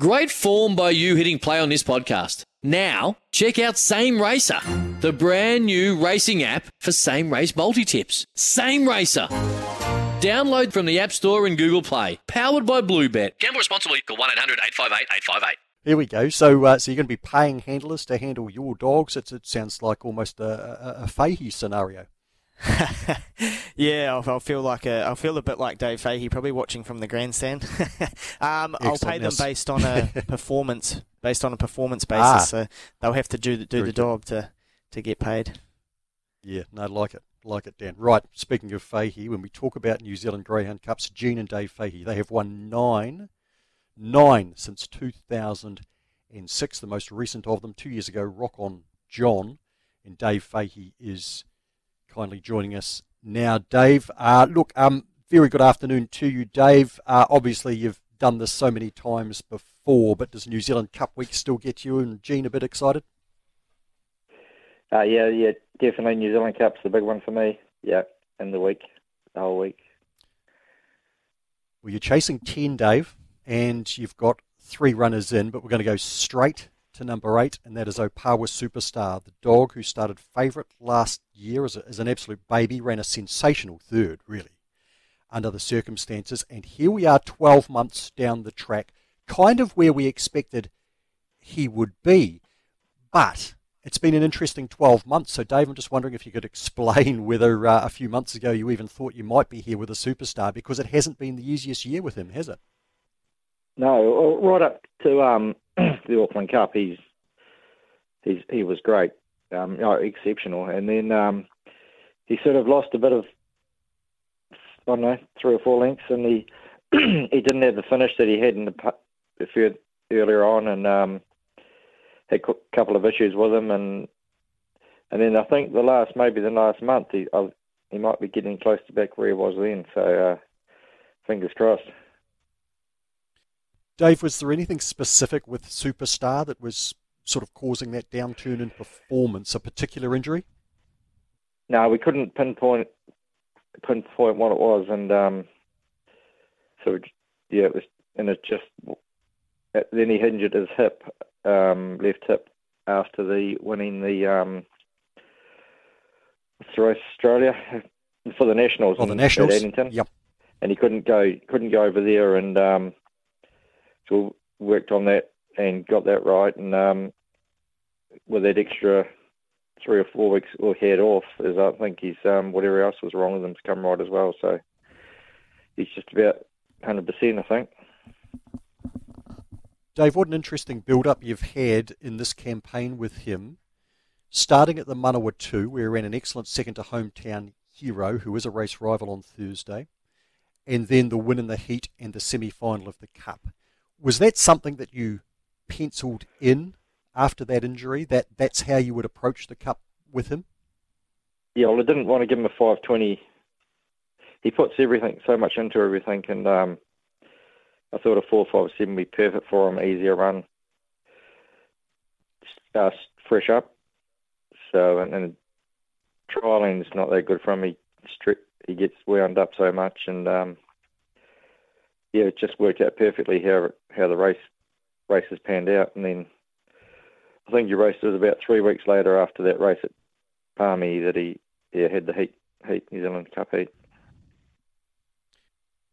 Great form by you hitting play on this podcast. Now, check out Same Racer, the brand new racing app for same race multi tips. Same Racer. Download from the App Store and Google Play. Powered by Bluebet. Gamble responsibly. Call 1 800 858 858. Here we go. So, uh, so you're going to be paying handlers to handle your dogs. It's, it sounds like almost a, a, a Fahey scenario. yeah, I'll, I'll, feel like a, I'll feel a bit like Dave Fahey, probably watching from the grandstand. um, I'll pay them based on a performance, based on a performance basis. Ah, so they'll have to do do the job to to get paid. Yeah, no, like it, like it, Dan. Right. Speaking of Fahey, when we talk about New Zealand Greyhound Cups, Jean and Dave Fahey, they have won nine, nine since 2006. The most recent of them, two years ago, Rock on John, and Dave Fahey is kindly joining us now. Dave, uh, look, um, very good afternoon to you, Dave. Uh, obviously, you've done this so many times before, but does New Zealand Cup Week still get you and Jean a bit excited? Uh, yeah, yeah, definitely. New Zealand Cup's the big one for me. Yeah, in the week, the whole week. Well, you're chasing 10, Dave, and you've got three runners in, but we're going to go straight to number eight, and that is Opawa Superstar, the dog who started favourite last year as, a, as an absolute baby, ran a sensational third, really, under the circumstances. And here we are 12 months down the track, kind of where we expected he would be. But it's been an interesting 12 months. So, Dave, I'm just wondering if you could explain whether uh, a few months ago you even thought you might be here with a superstar because it hasn't been the easiest year with him, has it? No, right up to um, the Auckland Cup, he's he's he was great, um, exceptional, and then um, he sort of lost a bit of I don't know three or four lengths, and he he didn't have the finish that he had in the, the earlier on, and um, had a couple of issues with him, and and then I think the last maybe the last month he I, he might be getting close to back where he was then, so uh, fingers crossed. Dave, was there anything specific with Superstar that was sort of causing that downturn in performance, a particular injury? No, we couldn't pinpoint pinpoint what it was, and um, so yeah, it was, and it just then he injured his hip, um, left hip, after the winning the um, through Australia for the Nationals. Oh, the Nationals. At. Yep. And he couldn't go couldn't go over there, and um, so worked on that and got that right. And um, with that extra three or four weeks or head off, as I think he's um, whatever else was wrong with him's come right as well. So he's just about 100%, I think. Dave, what an interesting build up you've had in this campaign with him. Starting at the Manawatu, where he ran an excellent second to hometown hero, who is a race rival on Thursday, and then the win in the heat and the semi final of the Cup was that something that you penciled in after that injury? That that's how you would approach the cup with him? Yeah, well, I didn't want to give him a 520. He puts everything so much into everything, and um, I thought a 457 would be perfect for him, easier run, uh, fresh up. So, and, and trialing's not that good for him. He he gets wound up so much, and um, yeah, it just worked out perfectly how how the race races panned out. And then I think he raced it about three weeks later after that race at Palmy that he yeah had the heat heat New Zealand Cup heat.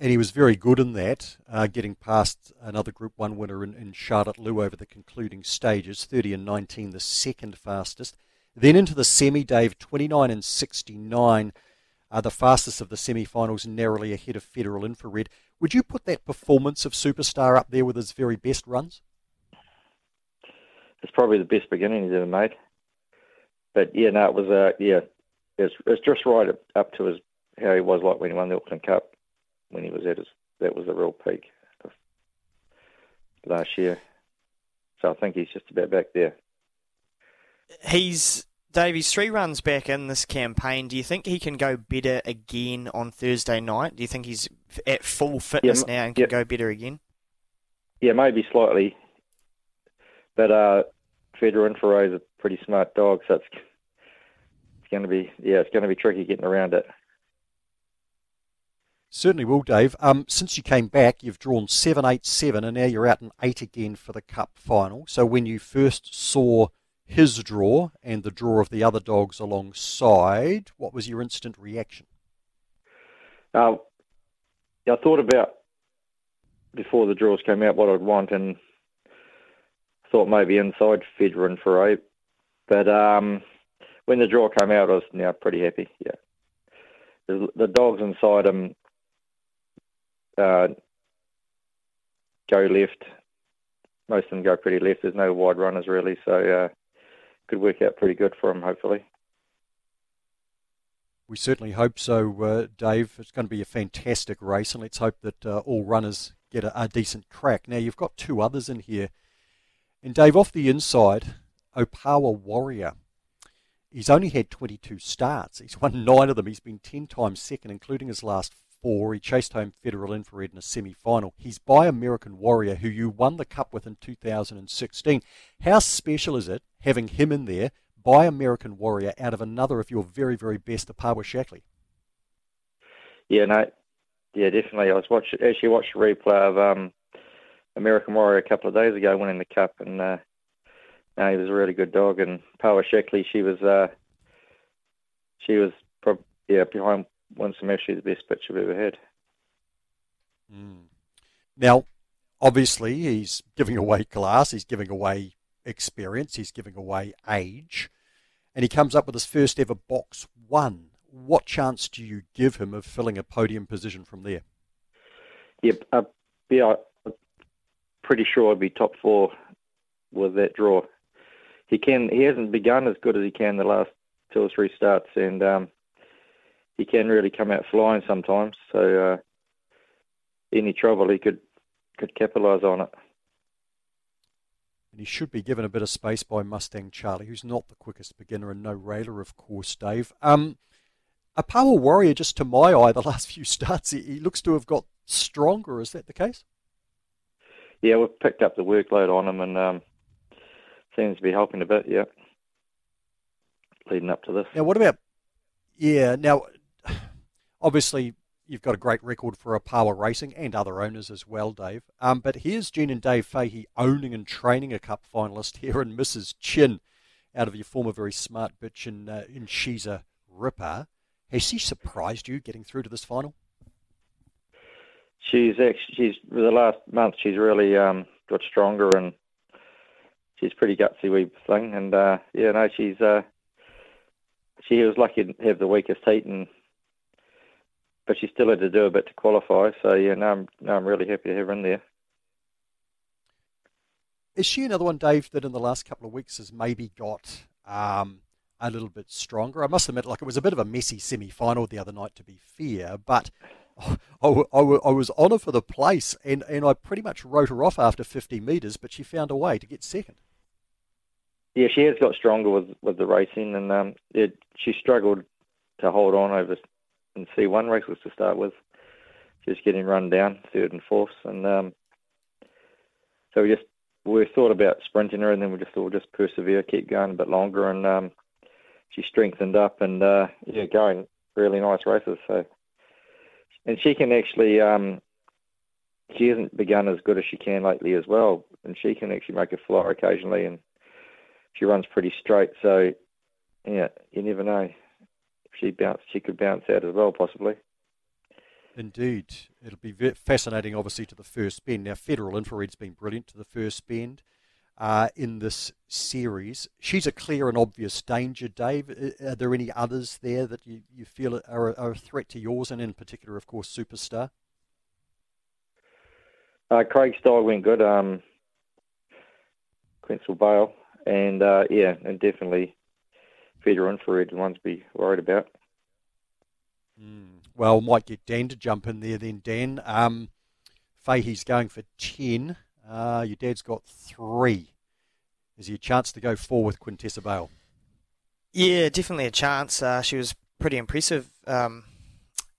And he was very good in that, uh, getting past another Group 1 winner in, in Charlotte Lou over the concluding stages, 30 and 19, the second fastest. Then into the semi, Dave, 29 and 69, uh, the fastest of the semi finals, narrowly ahead of Federal Infrared. Would you put that performance of Superstar up there with his very best runs? It's probably the best beginning he's ever made. But yeah, no, it was uh, yeah, it's it's just right up, up to his how he was like when he won the Auckland Cup, when he was at his that was the real peak of last year. So I think he's just about back there. He's Davies, three runs back in this campaign. Do you think he can go better again on Thursday night? Do you think he's at full fitness yeah, now and can yeah. go better again? Yeah, maybe slightly. But uh, Federal Infrared is a pretty smart dog, so it's it's going to be yeah, it's going to be tricky getting around it. Certainly will, Dave. Um, since you came back, you've drawn 7 8 7, and now you're out in 8 again for the Cup final. So when you first saw his draw and the draw of the other dogs alongside, what was your instant reaction? Uh, I thought about before the draws came out what I'd want, and thought maybe inside Federal Infrared. But um, when the draw came out, I was now pretty happy. Yeah, the, the dogs inside him uh, go left. Most of them go pretty left. There's no wide runners really, so uh, could work out pretty good for him, hopefully. We certainly hope so, uh, Dave. It's going to be a fantastic race, and let's hope that uh, all runners get a, a, decent crack. Now, you've got two others in here. And, Dave, off the inside, Opawa Warrior. He's only had 22 starts. He's won nine of them. He's been 10 times second, including his last four. He chased home Federal Infrared in a semi final. He's by American Warrior, who you won the Cup with in 2016. How special is it having him in there by American Warrior out of another of your very, very best, Opawa Shackley? Yeah, no, yeah, definitely. I was watch actually watched a replay of um, American Warrior a couple of days ago winning the cup, and uh, no, he was a really good dog. And Opawa Shackley, she was uh, she was yeah behind one actually the best pitch I've ever had. Mm. Now, obviously, he's giving away class, he's giving away experience, he's giving away age, and he comes up with his first ever box one. What chance do you give him of filling a podium position from there? Yep, uh, yeah, I'm pretty sure I'd be top four with that draw. He can. He hasn't begun as good as he can the last two or three starts, and um, he can really come out flying sometimes. So uh, any trouble he could could capitalise on it. And he should be given a bit of space by Mustang Charlie, who's not the quickest beginner and no railer, of course, Dave. Um, Opawa Warrior, just to my eye, the last few starts, he, he looks to have got stronger. Is that the case? Yeah, we've picked up the workload on him and um, seems to be helping a bit, yeah, leading up to this. Now, what about, yeah, now, obviously, you've got a great record for Opawa Racing and other owners as well, Dave. Um, but here's Jean and Dave Fahey owning and training a Cup finalist here in Mrs. Chin out of your former very smart bitch in, uh, in She's a Ripper. Has she surprised you getting through to this final? She's actually, she's, the last month, she's really um, got stronger and she's pretty gutsy wee thing. And uh, yeah, no, she's, uh, she was lucky to have the weakest heat and but she still had to do a bit to qualify. So yeah, now I'm, no, I'm really happy to have her in there. Is she another one, Dave, that in the last couple of weeks has maybe got um, a little bit stronger? I must admit, like it was a bit of a messy semi-final the other night, to be fair, but I, I, I was on her for the place, and, and I pretty much wrote her off after 50 metres, but she found a way to get second. Yeah, she has got stronger with with the racing, and um, it, she struggled to hold on over in C1 races to start with. Just getting run down third and fourth, and um, so we just we thought about sprinting her, and then we just thought we'll just persevere, keep going a bit longer, and um, she strengthened up, and uh, yeah, going really nice races. So, and she can actually um, she hasn't begun as good as she can lately as well, and she can actually make a fly occasionally, and she runs pretty straight. So, yeah, you never know she bounce she could bounce out as well, possibly. Indeed, it'll be fascinating. Obviously, to the first bend. Now, Federal Infrared's been brilliant to the first bend uh, in this series. She's a clear and obvious danger, Dave. Are there any others there that you, you feel are, are a threat to yours, and in particular, of course, Superstar? Uh, Craig Style went good. Um, Bale, and uh, yeah, and definitely Federal Infrared, the ones to be worried about. Mm. Well, might get Dan to jump in there then, Dan. Um, Fahey's going for 10. Uh, your dad's got three. Is he a chance to go four with Quintessa Bale? Yeah, definitely a chance. Uh, she was pretty impressive um,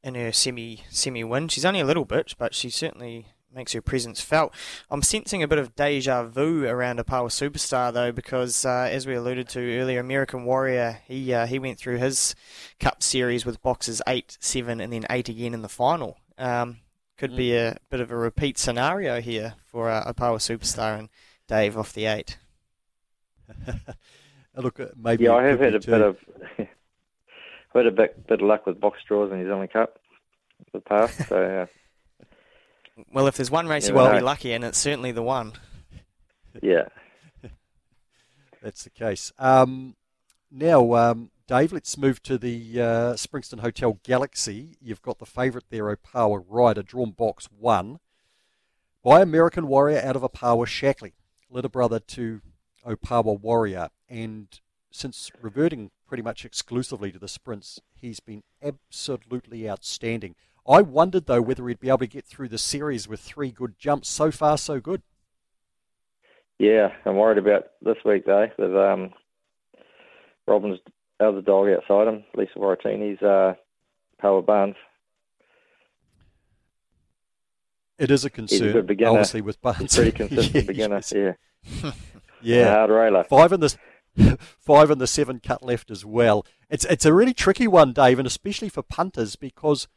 in her semi semi win. She's only a little bit, but she certainly makes your presence felt. I'm sensing a bit of deja vu around Opawa Superstar though, because uh, as we alluded to earlier, American Warrior he uh, he went through his Cup series with boxes eight, seven, and then eight again in the final. Um, could mm. be a bit of a repeat scenario here for uh, Opawa Superstar and Dave off the eight. Look, uh, maybe yeah, I have had a too. bit of had a bit, bit of luck with box draws in his only Cup in the past. So, uh, well, if there's one race you want to be lucky in, it's certainly the one. Yeah, that's the case. Um, now, um, Dave, let's move to the uh, Springston Hotel Galaxy. You've got the favourite there, Opawa Rider, drawn box one by American Warrior out of Opawa Shackley, little brother to Opawa Warrior. And since reverting pretty much exclusively to the sprints, he's been absolutely outstanding. I wondered, though, whether he'd be able to get through the series with three good jumps. So far, so good. Yeah, I'm worried about this week, though, with um, Robin's other dog outside him, Lisa Varatini's uh, Power Barnes. It is a concern, He's a beginner. obviously, with Barnes. He's pretty consistent yeah, beginner, yeah. yeah. hard railer. Five in the five in the seven cut left as well. It's it's a really tricky one, Dave, and especially for punters because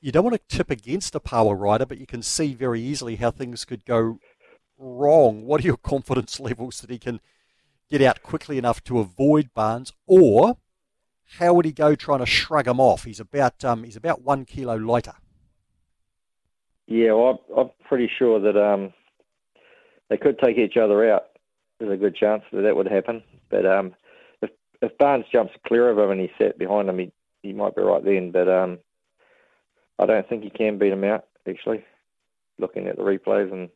you don't want to tip against Opawa Rider, but you can see very easily how things could go wrong. What are your confidence levels that he can get out quickly enough to avoid Barnes, or how would he go trying to shrug him off? He's about um, he's about one kilo lighter. Yeah, well, I'm pretty sure that um, they could take each other out. There's a good chance that that would happen. But um, if if Barnes jumps clear of him and he's sat behind him, he he might be right then. But um, I don't think he can beat him out. Actually, looking at the replays and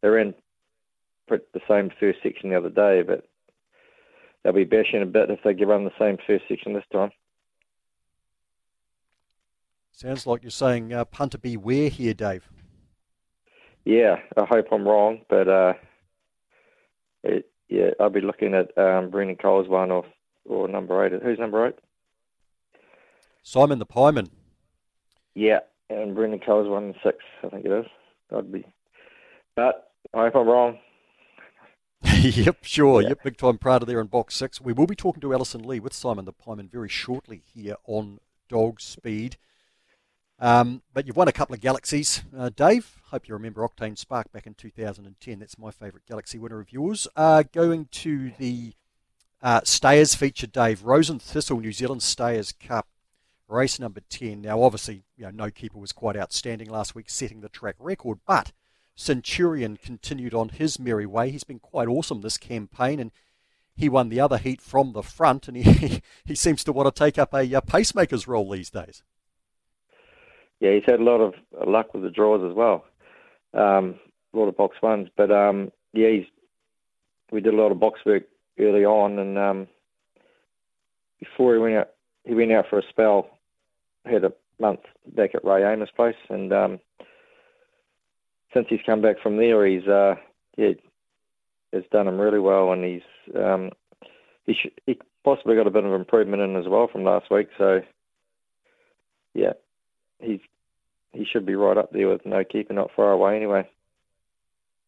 they're in the same first section the other day, but they'll be bashing a bit if they run the same first section this time. Sounds like you're saying uh, punter beware here, Dave. Yeah, I hope I'm wrong, but uh, it, yeah, I'll be looking at um, Brendan Cole's one or or number eight. Who's number eight? Simon the Pieman. Yeah, and Brendan Cole's one six, I think it is. I'd be, but I hope I'm wrong. yep, sure. Yeah. Yep, big time Prada there in box six. We will be talking to Alison Lee with Simon the Pieman very shortly here on Dog Speed. Um, but you've won a couple of Galaxies, uh, Dave. Hope you remember Octane Spark back in 2010. That's my favourite Galaxy winner of yours. Uh, going to the uh, Stayers feature, Dave. Rose and Thistle New Zealand Stayers Cup, race number 10. Now, obviously, you know, no keeper was quite outstanding last week, setting the track record, but Centurion continued on his merry way. He's been quite awesome this campaign, and he won the other heat from the front, and he he seems to want to take up a, a pacemaker's role these days. Yeah, he's had a lot of luck with the draws as well. Um, a lot of box ones, but um, yeah, he's we did a lot of box work early on, and um, before he went out, he went out for a spell. Had a month back at Ray Amos' place, and um, since he's come back from there, he's uh, yeah, has done him really well, and he's um, he sh- he possibly got a bit of improvement in as well from last week. So yeah, he's he should be right up there with no keeper, not far away anyway.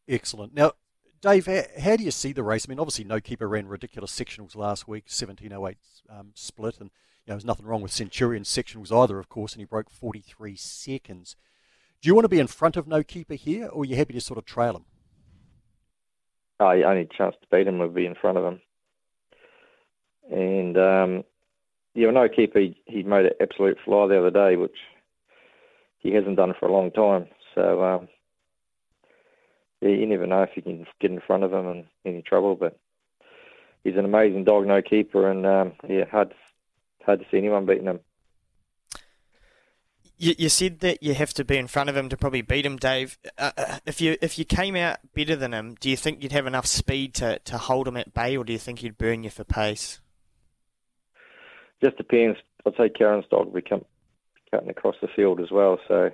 Excellent. Now, Dave, how, do you see the race? I mean, obviously, no keeper ran ridiculous sectionals last week, 1708 um, split, and know, there's nothing wrong with Centurion sectionals either, of course, and he broke 43 seconds. Do you want to be in front of no keeper here, or are you happy to sort of trail him? Oh, the only chance to beat him would be in front of him. And um, yeah, no keeper, he, he made an absolute fly the other day, which he hasn't done for a long time. So um, yeah, you never know if you can get in front of him and any trouble. But he's an amazing dog, no keeper, and um, yeah, hard hard to see anyone beating him. You, you said that you have to be in front of him to probably beat him, Dave. Uh, uh, if you if you came out better than him, do you think you'd have enough speed to, to hold him at bay, or do you think he'd burn you for pace? Just depends. I'd say Karen's dog will be cutting across the field as well, so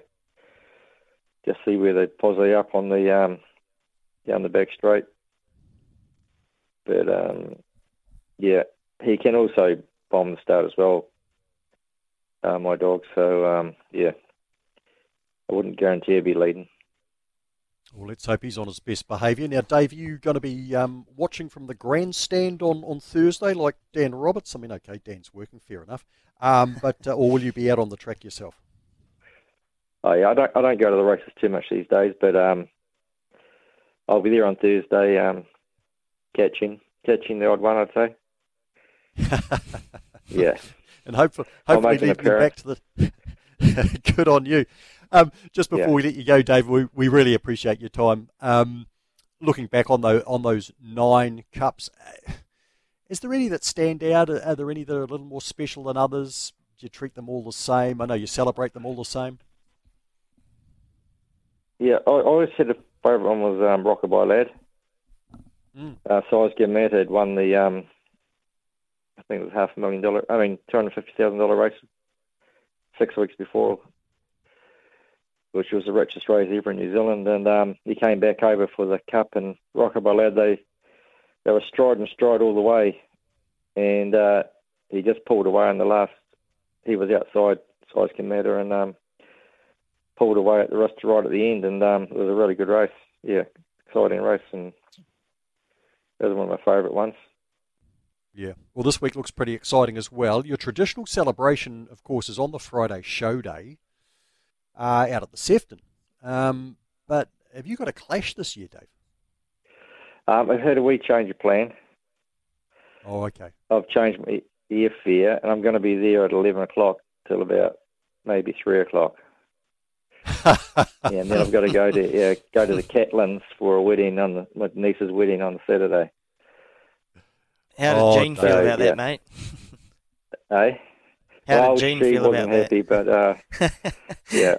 just see where they posse up on the um, down the back straight. But um, yeah, he can also bomb the start as well uh, my dog. So um, yeah, I wouldn't guarantee he'd be leading. Well, let's hope he's on his best behaviour. Now, Dave, are you going to be um, watching from the grandstand on, on Thursday like Dan Roberts? I mean, okay, Dan's working, fair enough. Um, but uh, or will you be out on the track yourself? Oh yeah, I don't I don't go to the races too much these days, but um, I'll be there on Thursday, um, catching catching the odd one, I'd say. Yeah, and hopefully, hopefully leading back to the. Good on you. Um, just before yeah. we let you go, Dave, we, we really appreciate your time. Um, looking back on those on those nine cups, uh, is there any that stand out? Are there any that are a little more special than others? Do you treat them all the same? I know you celebrate them all the same. Yeah, I always said the favourite one was um, Rockabye Lad. Mm. Uh, Size Mad had won the, um, I think it was half a million dollar, I mean, two hundred fifty thousand dollar race six weeks before, which was the richest race ever in New Zealand. And um, he came back over for the Cup and Rockabye Lad. They they were stride and stride all the way, and uh, he just pulled away in the last. He was outside Size Matter and um, pulled away at the rest right at the end, and um, it was a really good race. Yeah, exciting race, and it was one of my favourite ones. Yeah. Well, this week looks pretty exciting as well. Your traditional celebration, of course, is on the Friday show day uh, out at the Sefton. Um, but have you got a clash this year, Dave? Um, I've heard a wee change of plan. Oh, okay. I've changed my airfare, and I'm going to be there at 11 o'clock till about maybe 3 o'clock. yeah, and then I've got to go to yeah, go to the Catlins for a wedding on the, my niece's wedding on Saturday. How did oh, Jean feel so, about yeah. that, mate? Hey. How well, did Jean feel about happy, that? but uh, yeah.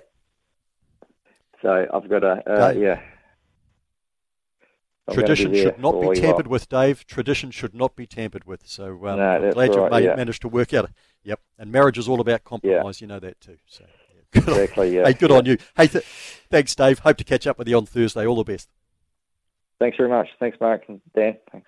So I've got to uh, yeah. I'm Tradition should not be tampered with, Dave. Tradition should not be tampered with. So um, no, I'm glad right, you yeah. managed to work out. Yep. And marriage is all about compromise. Yeah. You know that too. So. Good exactly, yeah. Hey, good yeah. on you. Hey, th- thanks, Dave. Hope to catch up with you on Thursday. All the best. Thanks very much. Thanks, Mark and Dan. Thanks.